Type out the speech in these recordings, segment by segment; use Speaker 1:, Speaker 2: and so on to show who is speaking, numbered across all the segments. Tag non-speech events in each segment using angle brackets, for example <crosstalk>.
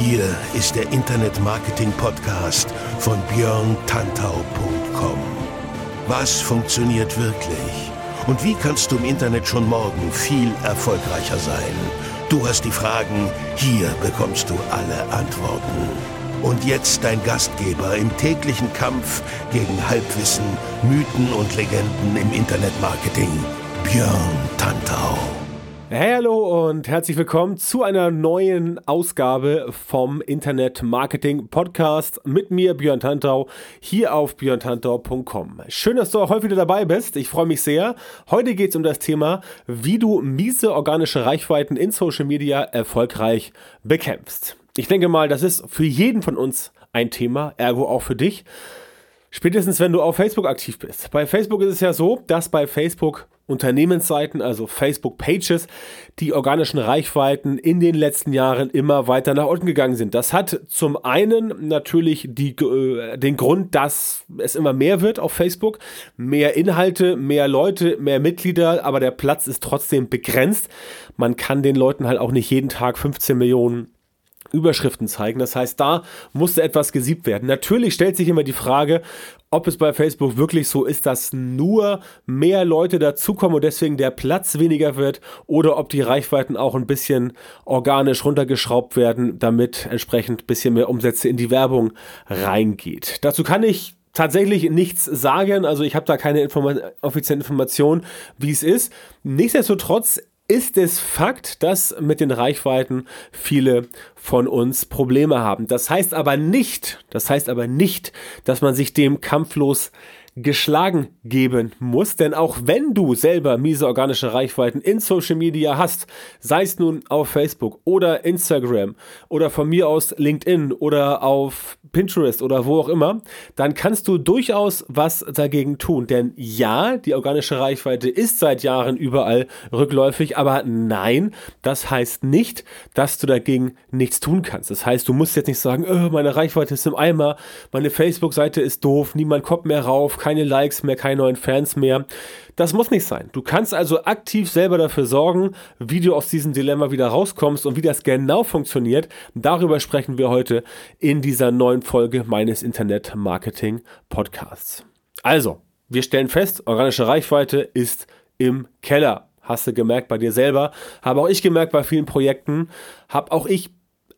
Speaker 1: Hier ist der Internet Marketing Podcast von björntantau.com. Was funktioniert wirklich? Und wie kannst du im Internet schon morgen viel erfolgreicher sein? Du hast die Fragen, hier bekommst du alle Antworten. Und jetzt dein Gastgeber im täglichen Kampf gegen Halbwissen, Mythen und Legenden im Internetmarketing, Björn Tantau.
Speaker 2: Hey, hallo und herzlich willkommen zu einer neuen Ausgabe vom Internet Marketing Podcast mit mir, Björn Tantau, hier auf björntantau.com. Schön, dass du auch heute wieder dabei bist. Ich freue mich sehr. Heute geht es um das Thema, wie du miese organische Reichweiten in Social Media erfolgreich bekämpfst. Ich denke mal, das ist für jeden von uns ein Thema, ergo auch für dich. Spätestens, wenn du auf Facebook aktiv bist. Bei Facebook ist es ja so, dass bei Facebook Unternehmensseiten, also Facebook-Pages, die organischen Reichweiten in den letzten Jahren immer weiter nach unten gegangen sind. Das hat zum einen natürlich die, äh, den Grund, dass es immer mehr wird auf Facebook. Mehr Inhalte, mehr Leute, mehr Mitglieder, aber der Platz ist trotzdem begrenzt. Man kann den Leuten halt auch nicht jeden Tag 15 Millionen Überschriften zeigen. Das heißt, da musste etwas gesiebt werden. Natürlich stellt sich immer die Frage, ob es bei Facebook wirklich so ist, dass nur mehr Leute dazukommen und deswegen der Platz weniger wird oder ob die Reichweiten auch ein bisschen organisch runtergeschraubt werden, damit entsprechend ein bisschen mehr Umsätze in die Werbung reingeht. Dazu kann ich tatsächlich nichts sagen, also ich habe da keine Informa offizielle Information, wie es ist. Nichtsdestotrotz ist es Fakt, dass mit den Reichweiten viele von uns Probleme haben. Das heißt aber nicht, das heißt aber nicht, dass man sich dem kampflos geschlagen geben muss. Denn auch wenn du selber miese organische Reichweiten in Social Media hast, sei es nun auf Facebook oder Instagram oder von mir aus LinkedIn oder auf Pinterest oder wo auch immer, dann kannst du durchaus was dagegen tun. Denn ja, die organische Reichweite ist seit Jahren überall rückläufig, aber nein, das heißt nicht, dass du dagegen nichts tun kannst. Das heißt, du musst jetzt nicht sagen, oh, meine Reichweite ist im Eimer, meine Facebook-Seite ist doof, niemand kommt mehr rauf, keine Likes mehr, keine neuen Fans mehr. Das muss nicht sein. Du kannst also aktiv selber dafür sorgen, wie du aus diesem Dilemma wieder rauskommst und wie das genau funktioniert. Darüber sprechen wir heute in dieser neuen Folge meines Internet Marketing Podcasts. Also, wir stellen fest, organische Reichweite ist im Keller. Hast du gemerkt bei dir selber? Habe auch ich gemerkt bei vielen Projekten. Habe auch ich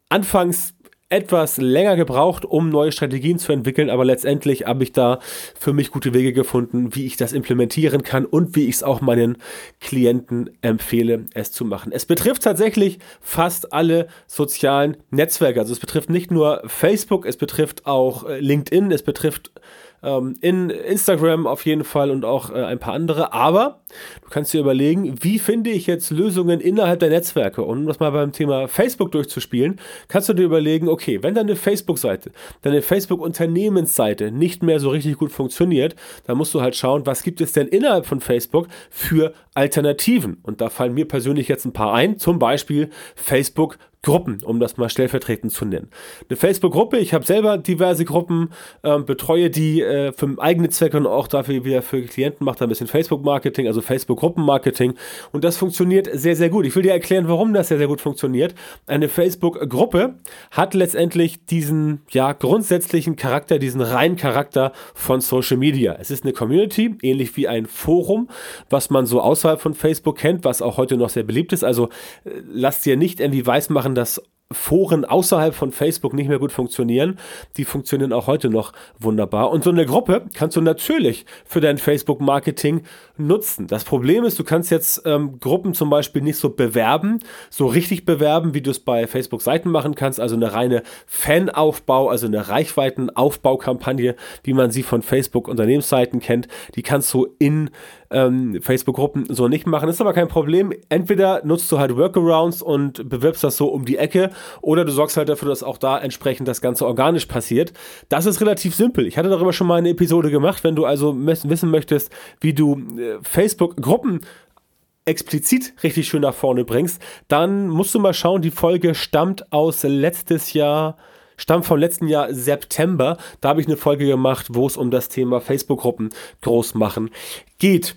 Speaker 2: anfangs etwas länger gebraucht, um neue Strategien zu entwickeln, aber letztendlich habe ich da für mich gute Wege gefunden, wie ich das implementieren kann und wie ich es auch meinen Klienten empfehle, es zu machen. Es betrifft tatsächlich fast alle sozialen Netzwerke. Also es betrifft nicht nur Facebook, es betrifft auch äh, LinkedIn, es betrifft ähm, in Instagram auf jeden Fall und auch äh, ein paar andere. Aber du kannst dir überlegen, wie finde ich jetzt Lösungen innerhalb der Netzwerke? Und um das mal beim Thema Facebook durchzuspielen, kannst du dir überlegen, okay, wenn deine Facebook-Seite, deine Facebook-Unternehmensseite nicht mehr so richtig gut funktioniert, dann musst du halt schauen, was gibt es denn innerhalb von Facebook für Alternativen? Und da fallen mir persönlich jetzt ein paar ein, zum Beispiel Facebook Gruppen, um das mal stellvertretend zu nennen. Eine Facebook-Gruppe, ich habe selber diverse Gruppen, ähm, betreue die äh, für eigene Zwecke und auch dafür wieder für Klienten, mache da ein bisschen Facebook-Marketing, also Facebook-Gruppen-Marketing und das funktioniert sehr, sehr gut. Ich will dir erklären, warum das sehr, sehr gut funktioniert. Eine Facebook-Gruppe hat letztendlich diesen, ja, grundsätzlichen Charakter, diesen reinen Charakter von Social Media. Es ist eine Community, ähnlich wie ein Forum, was man so außerhalb von Facebook kennt, was auch heute noch sehr beliebt ist. Also äh, lass dir nicht irgendwie weiß machen, dass Foren außerhalb von Facebook nicht mehr gut funktionieren. Die funktionieren auch heute noch wunderbar. Und so eine Gruppe kannst du natürlich für dein Facebook-Marketing nutzen. Das Problem ist, du kannst jetzt ähm, Gruppen zum Beispiel nicht so bewerben, so richtig bewerben, wie du es bei Facebook-Seiten machen kannst. Also eine reine Fanaufbau, also eine Reichweitenaufbaukampagne, wie man sie von Facebook-Unternehmensseiten kennt. Die kannst du in ähm, Facebook-Gruppen so nicht machen. Ist aber kein Problem. Entweder nutzt du halt Workarounds und bewirbst das so um die Ecke oder du sorgst halt dafür, dass auch da entsprechend das Ganze organisch passiert. Das ist relativ simpel. Ich hatte darüber schon mal eine Episode gemacht. Wenn du also wissen möchtest, wie du äh, Facebook-Gruppen explizit richtig schön nach vorne bringst, dann musst du mal schauen, die Folge stammt aus letztes Jahr, stammt vom letzten Jahr September. Da habe ich eine Folge gemacht, wo es um das Thema Facebook-Gruppen groß machen geht.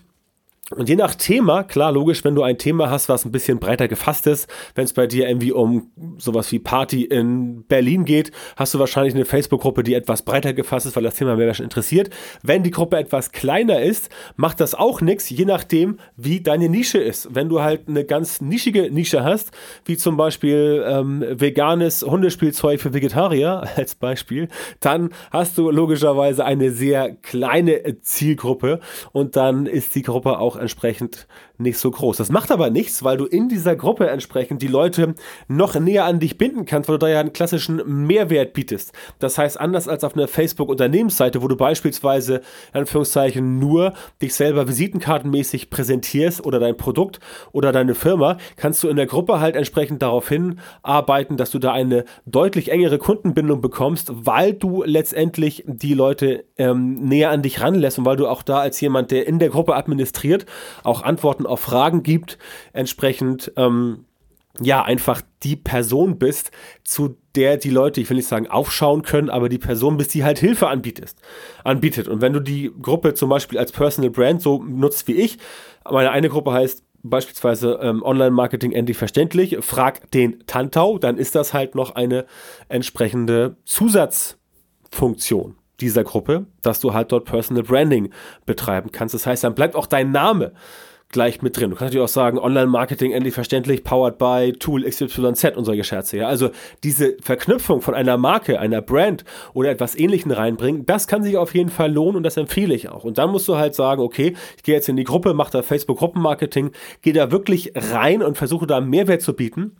Speaker 2: Und je nach Thema, klar, logisch, wenn du ein Thema hast, was ein bisschen breiter gefasst ist, wenn es bei dir irgendwie um sowas wie Party in Berlin geht, hast du wahrscheinlich eine Facebook-Gruppe, die etwas breiter gefasst ist, weil das Thema mehr Menschen interessiert. Wenn die Gruppe etwas kleiner ist, macht das auch nichts, je nachdem, wie deine Nische ist. Wenn du halt eine ganz nischige Nische hast, wie zum Beispiel ähm, veganes Hundespielzeug für Vegetarier <laughs> als Beispiel, dann hast du logischerweise eine sehr kleine Zielgruppe und dann ist die Gruppe auch entsprechend nicht so groß. Das macht aber nichts, weil du in dieser Gruppe entsprechend die Leute noch näher an dich binden kannst, weil du da ja einen klassischen Mehrwert bietest. Das heißt, anders als auf einer Facebook-Unternehmensseite, wo du beispielsweise in Anführungszeichen nur dich selber visitenkartenmäßig präsentierst oder dein Produkt oder deine Firma, kannst du in der Gruppe halt entsprechend darauf hinarbeiten, dass du da eine deutlich engere Kundenbindung bekommst, weil du letztendlich die Leute ähm, näher an dich ranlässt und weil du auch da als jemand, der in der Gruppe administriert, auch Antworten auf Fragen gibt, entsprechend ähm, ja einfach die Person bist, zu der die Leute, ich will nicht sagen aufschauen können, aber die Person bist, die halt Hilfe anbietest, anbietet. Und wenn du die Gruppe zum Beispiel als Personal Brand so nutzt wie ich, meine eine Gruppe heißt beispielsweise ähm, Online-Marketing endlich verständlich, frag den Tantau, dann ist das halt noch eine entsprechende Zusatzfunktion dieser Gruppe, dass du halt dort Personal Branding betreiben kannst. Das heißt, dann bleibt auch dein Name gleich mit drin. Du kannst natürlich auch sagen, Online-Marketing endlich verständlich, powered by Tool XYZ und solche. Ja? Also diese Verknüpfung von einer Marke, einer Brand oder etwas Ähnlichem reinbringen, das kann sich auf jeden Fall lohnen und das empfehle ich auch. Und dann musst du halt sagen, okay, ich gehe jetzt in die Gruppe, mache da Facebook-Gruppenmarketing, gehe da wirklich rein und versuche da Mehrwert zu bieten.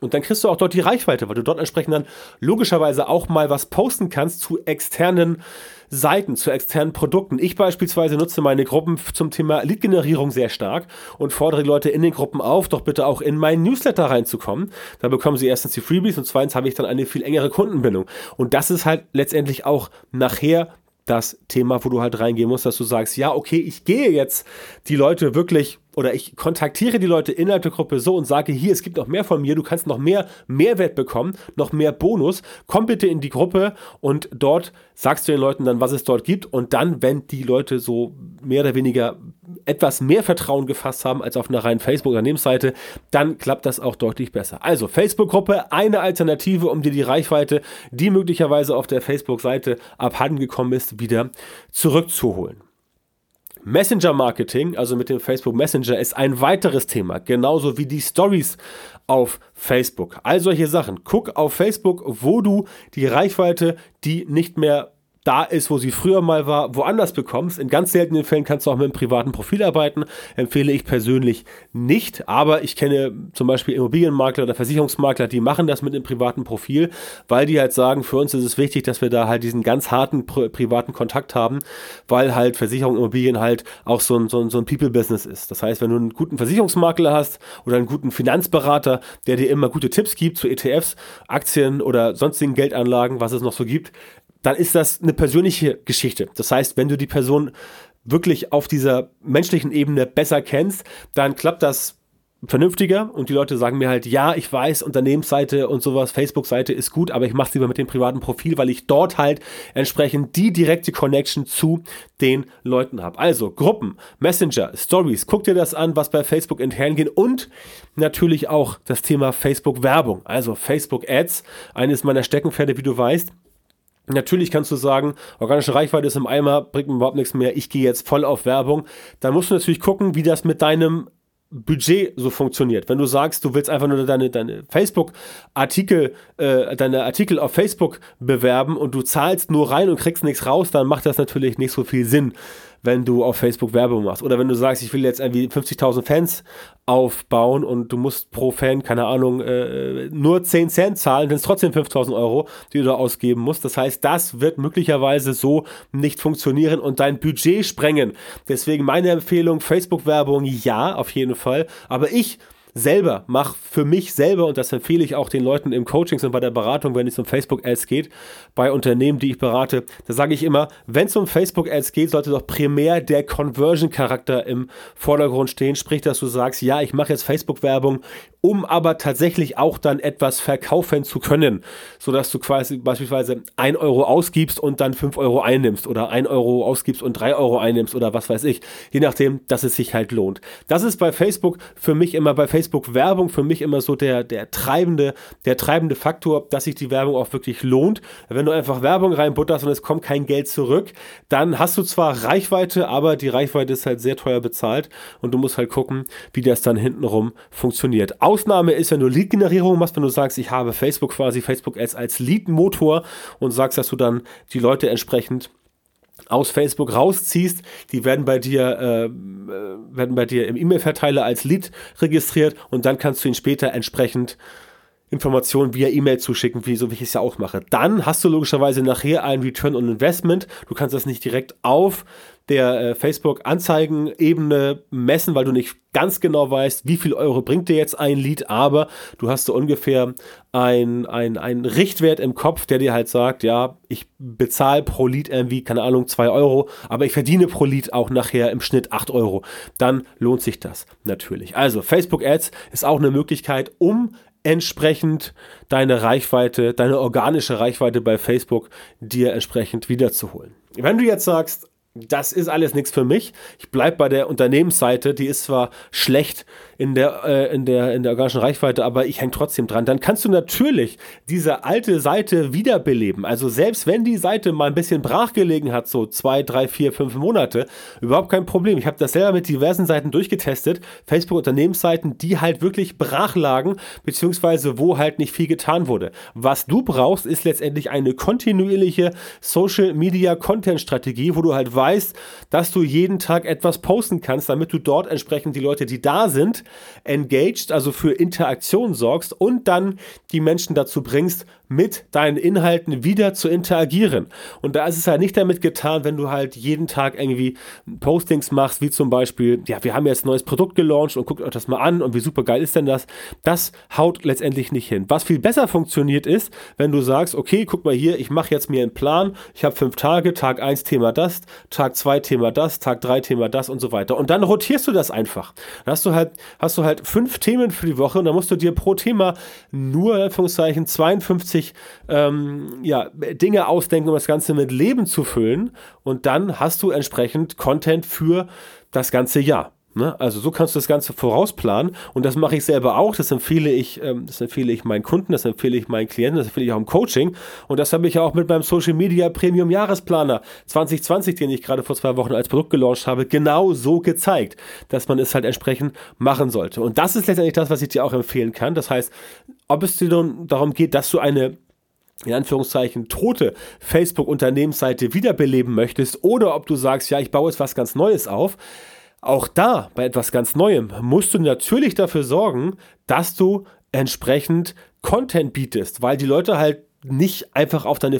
Speaker 2: Und dann kriegst du auch dort die Reichweite, weil du dort entsprechend dann logischerweise auch mal was posten kannst zu externen Seiten, zu externen Produkten. Ich beispielsweise nutze meine Gruppen zum Thema Lead-Generierung sehr stark und fordere die Leute in den Gruppen auf, doch bitte auch in meinen Newsletter reinzukommen. Da bekommen sie erstens die Freebies und zweitens habe ich dann eine viel engere Kundenbindung. Und das ist halt letztendlich auch nachher das Thema, wo du halt reingehen musst, dass du sagst, ja, okay, ich gehe jetzt die Leute wirklich oder ich kontaktiere die Leute innerhalb der Gruppe so und sage, hier, es gibt noch mehr von mir, du kannst noch mehr Mehrwert bekommen, noch mehr Bonus, komm bitte in die Gruppe und dort sagst du den Leuten dann, was es dort gibt und dann, wenn die Leute so mehr oder weniger etwas mehr Vertrauen gefasst haben als auf einer reinen Facebook-Unternehmensseite, dann klappt das auch deutlich besser. Also Facebook-Gruppe, eine Alternative, um dir die Reichweite, die möglicherweise auf der Facebook-Seite abhanden gekommen ist, wieder zurückzuholen. Messenger-Marketing, also mit dem Facebook Messenger, ist ein weiteres Thema, genauso wie die Stories auf Facebook. All solche Sachen. Guck auf Facebook, wo du die Reichweite, die nicht mehr da ist, wo sie früher mal war, woanders bekommst. In ganz seltenen Fällen kannst du auch mit einem privaten Profil arbeiten. Empfehle ich persönlich nicht, aber ich kenne zum Beispiel Immobilienmakler oder Versicherungsmakler, die machen das mit einem privaten Profil, weil die halt sagen, für uns ist es wichtig, dass wir da halt diesen ganz harten pri privaten Kontakt haben, weil halt Versicherung, Immobilien halt auch so ein, so ein, so ein People-Business ist. Das heißt, wenn du einen guten Versicherungsmakler hast oder einen guten Finanzberater, der dir immer gute Tipps gibt zu ETFs, Aktien oder sonstigen Geldanlagen, was es noch so gibt, dann ist das eine persönliche Geschichte. Das heißt, wenn du die Person wirklich auf dieser menschlichen Ebene besser kennst, dann klappt das vernünftiger und die Leute sagen mir halt, ja, ich weiß, Unternehmensseite und sowas, Facebook-Seite ist gut, aber ich mache es lieber mit dem privaten Profil, weil ich dort halt entsprechend die direkte Connection zu den Leuten habe. Also Gruppen, Messenger, Stories, guck dir das an, was bei Facebook intern geht und natürlich auch das Thema Facebook-Werbung, also Facebook-Ads, eines meiner Steckenpferde, wie du weißt. Natürlich kannst du sagen, organische Reichweite ist im Eimer, bringt mir überhaupt nichts mehr, ich gehe jetzt voll auf Werbung. Dann musst du natürlich gucken, wie das mit deinem Budget so funktioniert. Wenn du sagst, du willst einfach nur deine, deine Facebook-Artikel, äh, deine Artikel auf Facebook bewerben und du zahlst nur rein und kriegst nichts raus, dann macht das natürlich nicht so viel Sinn wenn du auf Facebook Werbung machst. Oder wenn du sagst, ich will jetzt irgendwie 50.000 Fans aufbauen und du musst pro Fan, keine Ahnung, äh, nur 10 Cent zahlen, dann ist trotzdem 5.000 Euro, die du da ausgeben musst. Das heißt, das wird möglicherweise so nicht funktionieren und dein Budget sprengen. Deswegen meine Empfehlung, Facebook-Werbung, ja, auf jeden Fall. Aber ich selber, mach für mich selber, und das empfehle ich auch den Leuten im Coachings und bei der Beratung, wenn es um Facebook-Ads geht, bei Unternehmen, die ich berate, da sage ich immer, wenn es um Facebook-Ads geht, sollte doch primär der Conversion-Charakter im Vordergrund stehen, sprich, dass du sagst, ja, ich mache jetzt Facebook-Werbung, um aber tatsächlich auch dann etwas verkaufen zu können, sodass du quasi beispielsweise 1 Euro ausgibst und dann 5 Euro einnimmst oder 1 Euro ausgibst und 3 Euro einnimmst oder was weiß ich, je nachdem, dass es sich halt lohnt. Das ist bei Facebook für mich immer bei Facebook Werbung für mich immer so der, der treibende, der treibende Faktor, dass sich die Werbung auch wirklich lohnt. Wenn du einfach Werbung reinbutterst und es kommt kein Geld zurück, dann hast du zwar Reichweite, aber die Reichweite ist halt sehr teuer bezahlt und du musst halt gucken, wie das dann hintenrum funktioniert. Ausnahme ist, wenn du Lead-Generierung machst, wenn du sagst, ich habe Facebook quasi, Facebook als, als Lead-Motor und sagst, dass du dann die Leute entsprechend aus Facebook rausziehst, die werden bei dir, äh, äh, werden bei dir im E-Mail-Verteiler als Lead registriert und dann kannst du ihn später entsprechend Informationen via E-Mail zuschicken, wie so wie ich es ja auch mache. Dann hast du logischerweise nachher ein Return on Investment. Du kannst das nicht direkt auf der äh, Facebook-Anzeigen-Ebene messen, weil du nicht ganz genau weißt, wie viel Euro bringt dir jetzt ein Lied, aber du hast so ungefähr ein, ein, ein Richtwert im Kopf, der dir halt sagt, ja, ich bezahle pro Lied irgendwie, keine Ahnung, 2 Euro, aber ich verdiene pro Lied auch nachher im Schnitt 8 Euro. Dann lohnt sich das natürlich. Also Facebook Ads ist auch eine Möglichkeit, um entsprechend deine Reichweite, deine organische Reichweite bei Facebook dir entsprechend wiederzuholen. Wenn du jetzt sagst, das ist alles nichts für mich. Ich bleibe bei der Unternehmensseite, die ist zwar schlecht in der, äh, in der, in der organischen Reichweite, aber ich hänge trotzdem dran. Dann kannst du natürlich diese alte Seite wiederbeleben. Also selbst wenn die Seite mal ein bisschen brachgelegen hat, so zwei, drei, vier, fünf Monate, überhaupt kein Problem. Ich habe das selber mit diversen Seiten durchgetestet. Facebook-Unternehmensseiten, die halt wirklich brach lagen, beziehungsweise wo halt nicht viel getan wurde. Was du brauchst, ist letztendlich eine kontinuierliche Social-Media-Content-Strategie, wo du halt weißt, dass du jeden Tag etwas posten kannst, damit du dort entsprechend die Leute, die da sind, engaged, also für Interaktion sorgst und dann die Menschen dazu bringst, mit deinen Inhalten wieder zu interagieren. Und da ist es halt nicht damit getan, wenn du halt jeden Tag irgendwie Postings machst, wie zum Beispiel, ja, wir haben jetzt ein neues Produkt gelauncht und guckt euch das mal an und wie super geil ist denn das? Das haut letztendlich nicht hin. Was viel besser funktioniert ist, wenn du sagst, okay, guck mal hier, ich mache jetzt mir einen Plan, ich habe fünf Tage, Tag 1 Thema das, Tag 2 Thema das, Tag 3 Thema das und so weiter. Und dann rotierst du das einfach. Dann hast du halt, hast du halt fünf Themen für die Woche und dann musst du dir pro Thema nur, in Anführungszeichen, 52 sich ähm, ja, Dinge ausdenken, um das Ganze mit Leben zu füllen. Und dann hast du entsprechend Content für das ganze Jahr. Ne? Also so kannst du das Ganze vorausplanen und das mache ich selber auch. Das empfehle ich, ähm, das empfehle ich meinen Kunden, das empfehle ich meinen Klienten, das empfehle ich auch im Coaching und das habe ich auch mit meinem Social Media Premium Jahresplaner 2020, den ich gerade vor zwei Wochen als Produkt gelauncht habe, genau so gezeigt, dass man es halt entsprechend machen sollte. Und das ist letztendlich das, was ich dir auch empfehlen kann. Das heißt, ob es dir darum geht, dass du eine in Anführungszeichen tote Facebook-Unternehmensseite wiederbeleben möchtest oder ob du sagst, ja, ich baue jetzt was ganz Neues auf, auch da, bei etwas ganz Neuem, musst du natürlich dafür sorgen, dass du entsprechend Content bietest, weil die Leute halt nicht einfach auf deine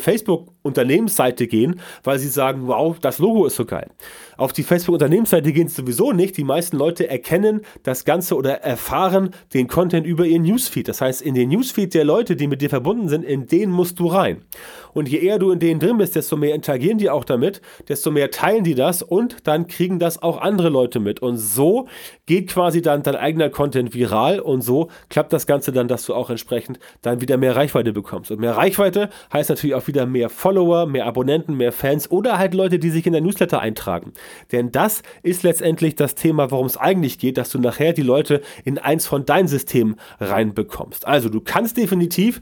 Speaker 2: Facebook-Unternehmensseite gehen, weil sie sagen, wow, das Logo ist so geil. Auf die Facebook-Unternehmensseite gehen sie sowieso nicht. Die meisten Leute erkennen das Ganze oder erfahren den Content über ihren Newsfeed. Das heißt, in den Newsfeed der Leute, die mit dir verbunden sind, in den musst du rein. Und je eher du in denen drin bist, desto mehr interagieren die auch damit, desto mehr teilen die das und dann kriegen das auch andere Leute mit. Und so geht quasi dann dein eigener Content viral und so klappt das Ganze dann, dass du auch entsprechend dann wieder mehr Reichweite bekommst. Und mehr Reichweite heißt natürlich auch wieder mehr Follower, mehr Abonnenten, mehr Fans oder halt Leute, die sich in der Newsletter eintragen. Denn das ist letztendlich das Thema, worum es eigentlich geht, dass du nachher die Leute in eins von deinen Systemen reinbekommst. Also du kannst definitiv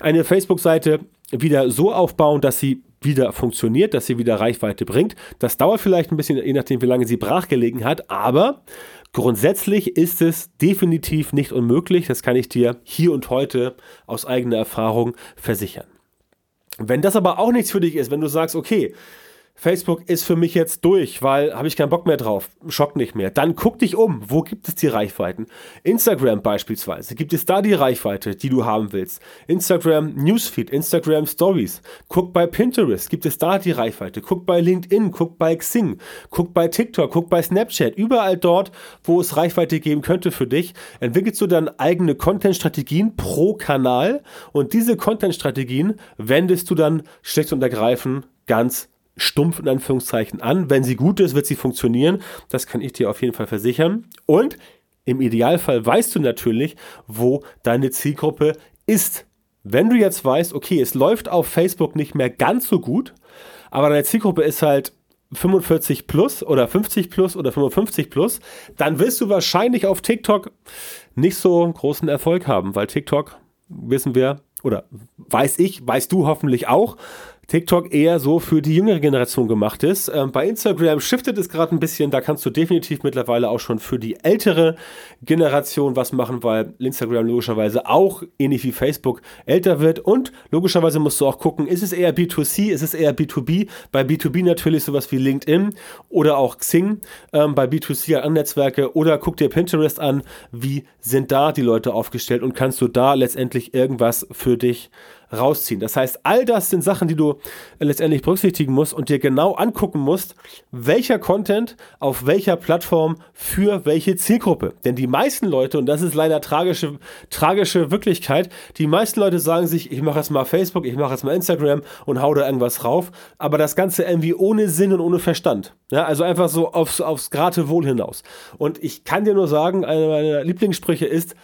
Speaker 2: eine Facebook-Seite wieder so aufbauen, dass sie wieder funktioniert, dass sie wieder Reichweite bringt. Das dauert vielleicht ein bisschen, je nachdem, wie lange sie brachgelegen hat, aber grundsätzlich ist es definitiv nicht unmöglich. Das kann ich dir hier und heute aus eigener Erfahrung versichern. Wenn das aber auch nichts für dich ist, wenn du sagst, okay, Facebook ist für mich jetzt durch, weil habe ich keinen Bock mehr drauf, Schock nicht mehr. Dann guck dich um, wo gibt es die Reichweiten? Instagram beispielsweise, gibt es da die Reichweite, die du haben willst? Instagram Newsfeed, Instagram Stories. Guck bei Pinterest, gibt es da die Reichweite? Guck bei LinkedIn, guck bei Xing, guck bei TikTok, guck bei Snapchat, überall dort, wo es Reichweite geben könnte für dich, entwickelst du dann eigene Content-Strategien pro Kanal und diese Content-Strategien wendest du dann schlicht und ergreifend ganz stumpf in Anführungszeichen an. Wenn sie gut ist, wird sie funktionieren. Das kann ich dir auf jeden Fall versichern. Und im Idealfall weißt du natürlich, wo deine Zielgruppe ist. Wenn du jetzt weißt, okay, es läuft auf Facebook nicht mehr ganz so gut, aber deine Zielgruppe ist halt 45 plus oder 50 plus oder 55 plus, dann wirst du wahrscheinlich auf TikTok nicht so großen Erfolg haben, weil TikTok, wissen wir, oder weiß ich, weißt du hoffentlich auch, TikTok eher so für die jüngere Generation gemacht ist. Ähm, bei Instagram shiftet es gerade ein bisschen, da kannst du definitiv mittlerweile auch schon für die ältere Generation was machen, weil Instagram logischerweise auch ähnlich wie Facebook älter wird. Und logischerweise musst du auch gucken, ist es eher B2C, ist es eher B2B? Bei B2B natürlich sowas wie LinkedIn oder auch Xing, ähm, bei B2C an Netzwerke. Oder guck dir Pinterest an, wie sind da die Leute aufgestellt? Und kannst du da letztendlich irgendwas für dich rausziehen. Das heißt, all das sind Sachen, die du letztendlich berücksichtigen musst und dir genau angucken musst, welcher Content auf welcher Plattform für welche Zielgruppe. Denn die meisten Leute, und das ist leider tragische, tragische Wirklichkeit, die meisten Leute sagen sich, ich mache jetzt mal Facebook, ich mache jetzt mal Instagram und hau da irgendwas rauf, aber das Ganze irgendwie ohne Sinn und ohne Verstand. Ja, also einfach so aufs, aufs Wohl hinaus. Und ich kann dir nur sagen, einer meiner Lieblingssprüche ist,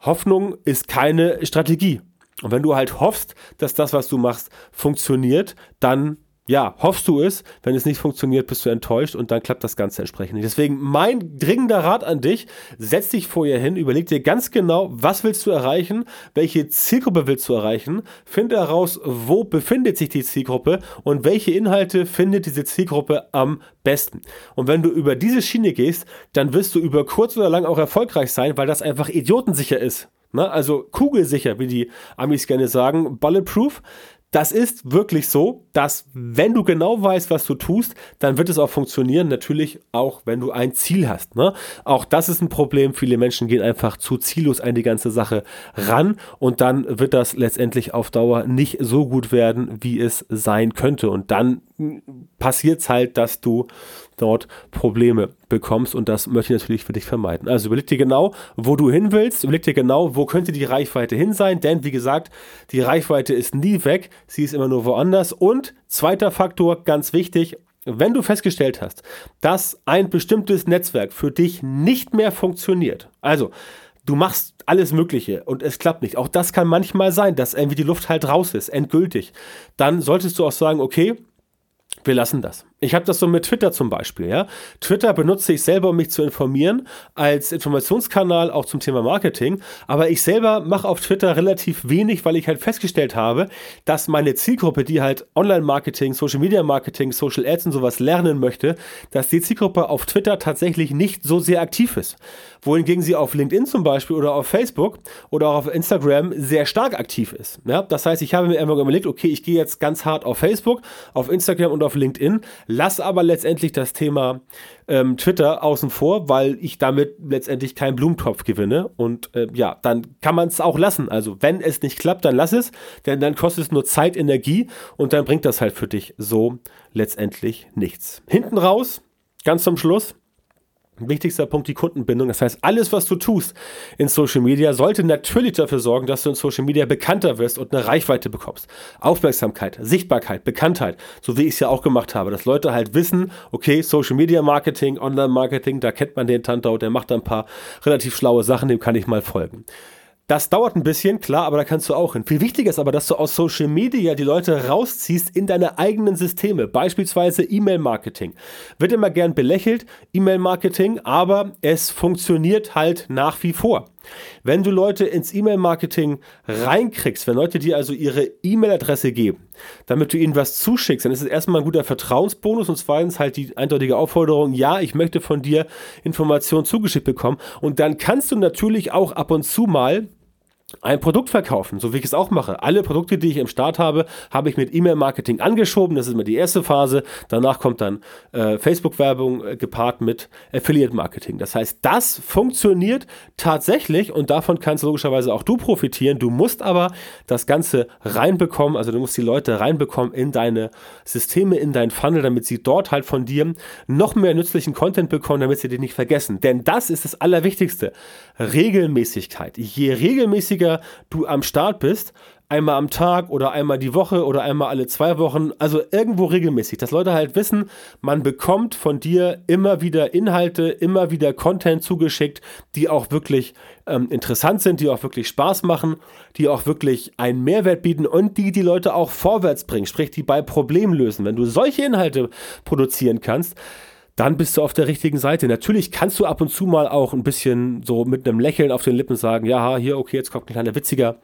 Speaker 2: Hoffnung ist keine Strategie. Und wenn du halt hoffst, dass das, was du machst, funktioniert, dann ja, hoffst du es. Wenn es nicht funktioniert, bist du enttäuscht und dann klappt das Ganze entsprechend nicht. Deswegen mein dringender Rat an dich, setz dich vorher hin, überleg dir ganz genau, was willst du erreichen, welche Zielgruppe willst du erreichen, finde heraus, wo befindet sich die Zielgruppe und welche Inhalte findet diese Zielgruppe am besten. Und wenn du über diese Schiene gehst, dann wirst du über kurz oder lang auch erfolgreich sein, weil das einfach idiotensicher ist. Ne? Also kugelsicher, wie die Amis gerne sagen, bulletproof. Das ist wirklich so, dass wenn du genau weißt, was du tust, dann wird es auch funktionieren. Natürlich auch, wenn du ein Ziel hast. Ne? Auch das ist ein Problem. Viele Menschen gehen einfach zu ziellos an die ganze Sache ran und dann wird das letztendlich auf Dauer nicht so gut werden, wie es sein könnte. Und dann passiert es halt, dass du dort Probleme bekommst und das möchte ich natürlich für dich vermeiden. Also überleg dir genau, wo du hin willst, überleg dir genau, wo könnte die Reichweite hin sein, denn wie gesagt, die Reichweite ist nie weg, sie ist immer nur woanders und zweiter Faktor, ganz wichtig, wenn du festgestellt hast, dass ein bestimmtes Netzwerk für dich nicht mehr funktioniert, also du machst alles Mögliche und es klappt nicht. Auch das kann manchmal sein, dass irgendwie die Luft halt raus ist, endgültig. Dann solltest du auch sagen, okay, wir lassen das. Ich habe das so mit Twitter zum Beispiel. Ja? Twitter benutze ich selber, um mich zu informieren, als Informationskanal auch zum Thema Marketing. Aber ich selber mache auf Twitter relativ wenig, weil ich halt festgestellt habe, dass meine Zielgruppe, die halt Online-Marketing, Social-Media-Marketing, Social Ads und sowas lernen möchte, dass die Zielgruppe auf Twitter tatsächlich nicht so sehr aktiv ist. Wohingegen sie auf LinkedIn zum Beispiel oder auf Facebook oder auch auf Instagram sehr stark aktiv ist. Ja? Das heißt, ich habe mir einfach überlegt, okay, ich gehe jetzt ganz hart auf Facebook, auf Instagram und auf LinkedIn Lass aber letztendlich das Thema ähm, Twitter außen vor, weil ich damit letztendlich keinen Blumentopf gewinne. Und äh, ja, dann kann man es auch lassen. Also wenn es nicht klappt, dann lass es, denn dann kostet es nur Zeit, Energie und dann bringt das halt für dich so letztendlich nichts. Hinten raus, ganz zum Schluss, Wichtigster Punkt die Kundenbindung. Das heißt, alles, was du tust in Social Media, sollte natürlich dafür sorgen, dass du in Social Media bekannter wirst und eine Reichweite bekommst. Aufmerksamkeit, Sichtbarkeit, Bekanntheit, so wie ich es ja auch gemacht habe, dass Leute halt wissen, okay, Social Media Marketing, Online Marketing, da kennt man den Tantau, der macht ein paar relativ schlaue Sachen, dem kann ich mal folgen. Das dauert ein bisschen, klar, aber da kannst du auch hin. Viel wichtiger ist aber, dass du aus Social Media die Leute rausziehst in deine eigenen Systeme. Beispielsweise E-Mail-Marketing. Wird immer gern belächelt, E-Mail-Marketing, aber es funktioniert halt nach wie vor. Wenn du Leute ins E-Mail-Marketing reinkriegst, wenn Leute dir also ihre E-Mail-Adresse geben, damit du ihnen was zuschickst, dann ist es erstmal ein guter Vertrauensbonus und zweitens halt die eindeutige Aufforderung, ja, ich möchte von dir Informationen zugeschickt bekommen. Und dann kannst du natürlich auch ab und zu mal ein Produkt verkaufen, so wie ich es auch mache. Alle Produkte, die ich im Start habe, habe ich mit E-Mail-Marketing angeschoben. Das ist immer die erste Phase. Danach kommt dann äh, Facebook-Werbung äh, gepaart mit Affiliate-Marketing. Das heißt, das funktioniert tatsächlich und davon kannst logischerweise auch du profitieren. Du musst aber das Ganze reinbekommen, also du musst die Leute reinbekommen in deine Systeme, in dein Funnel, damit sie dort halt von dir noch mehr nützlichen Content bekommen, damit sie dich nicht vergessen. Denn das ist das Allerwichtigste. Regelmäßigkeit. Je regelmäßiger regelmäßiger du am Start bist, einmal am Tag oder einmal die Woche oder einmal alle zwei Wochen, also irgendwo regelmäßig, dass Leute halt wissen, man bekommt von dir immer wieder Inhalte, immer wieder Content zugeschickt, die auch wirklich ähm, interessant sind, die auch wirklich Spaß machen, die auch wirklich einen Mehrwert bieten und die die Leute auch vorwärts bringen, sprich die bei Problemen lösen. Wenn du solche Inhalte produzieren kannst, dann bist du auf der richtigen Seite. Natürlich kannst du ab und zu mal auch ein bisschen so mit einem Lächeln auf den Lippen sagen, ja, hier, okay, jetzt kommt ein kleiner witziger,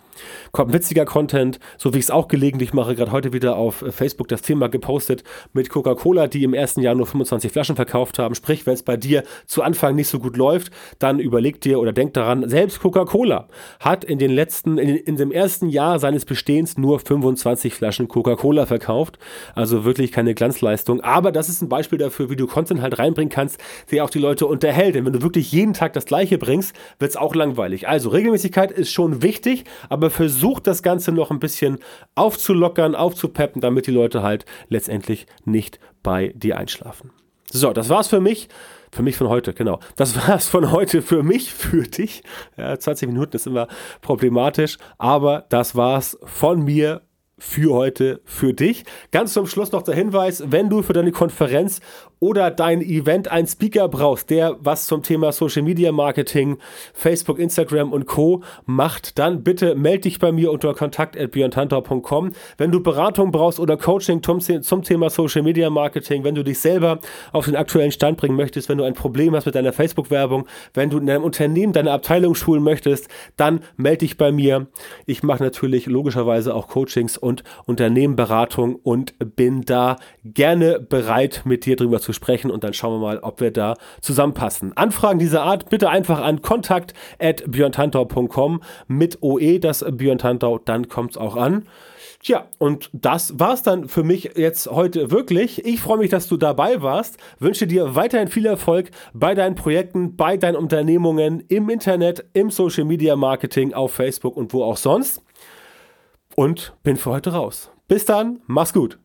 Speaker 2: kommt ein witziger Content, so wie ich es auch gelegentlich mache, gerade heute wieder auf Facebook das Thema gepostet mit Coca-Cola, die im ersten Jahr nur 25 Flaschen verkauft haben. Sprich, wenn es bei dir zu Anfang nicht so gut läuft, dann überleg dir oder denk daran, selbst Coca-Cola hat in den letzten, in, in dem ersten Jahr seines Bestehens nur 25 Flaschen Coca-Cola verkauft. Also wirklich keine Glanzleistung. Aber das ist ein Beispiel dafür, wie du Content halt reinbringen kannst, der auch die Leute unterhält. Denn wenn du wirklich jeden Tag das Gleiche bringst, wird es auch langweilig. Also Regelmäßigkeit ist schon wichtig, aber versuch das Ganze noch ein bisschen aufzulockern, aufzupeppen, damit die Leute halt letztendlich nicht bei dir einschlafen. So, das war's für mich. Für mich von heute, genau. Das <laughs> war's von heute für mich, für dich. Ja, 20 Minuten ist immer problematisch, aber das war's von mir für heute für dich. Ganz zum Schluss noch der Hinweis, wenn du für deine Konferenz oder dein Event einen Speaker brauchst, der was zum Thema Social Media Marketing, Facebook, Instagram und Co. macht, dann bitte melde dich bei mir unter kontakt.björntantor.com. Wenn du Beratung brauchst oder Coaching zum, zum Thema Social Media Marketing, wenn du dich selber auf den aktuellen Stand bringen möchtest, wenn du ein Problem hast mit deiner Facebook-Werbung, wenn du in deinem Unternehmen deine Abteilung schulen möchtest, dann melde dich bei mir. Ich mache natürlich logischerweise auch Coachings und Unternehmenberatung und bin da gerne bereit, mit dir drüber zu sprechen und dann schauen wir mal, ob wir da zusammenpassen. Anfragen dieser Art bitte einfach an kontakt.björntantau.com mit OE, das Björn Tantau, dann kommt es auch an. Tja, und das war's dann für mich jetzt heute wirklich. Ich freue mich, dass du dabei warst. Wünsche dir weiterhin viel Erfolg bei deinen Projekten, bei deinen Unternehmungen, im Internet, im Social Media Marketing, auf Facebook und wo auch sonst. Und bin für heute raus. Bis dann, mach's gut.